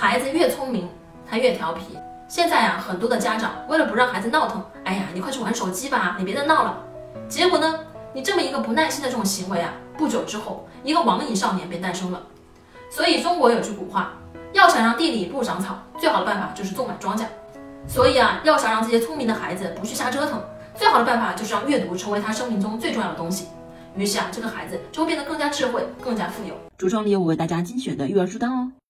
孩子越聪明，他越调皮。现在啊，很多的家长为了不让孩子闹腾，哎呀，你快去玩手机吧，你别再闹了。结果呢，你这么一个不耐心的这种行为啊，不久之后，一个网瘾少年便诞生了。所以中国有句古话，要想让地里不长草，最好的办法就是种满庄稼。所以啊，要想让这些聪明的孩子不去瞎折腾，最好的办法就是让阅读成为他生命中最重要的东西。于是啊，这个孩子就会变得更加智慧，更加富有。橱窗里有我为大家精选的育儿书单哦。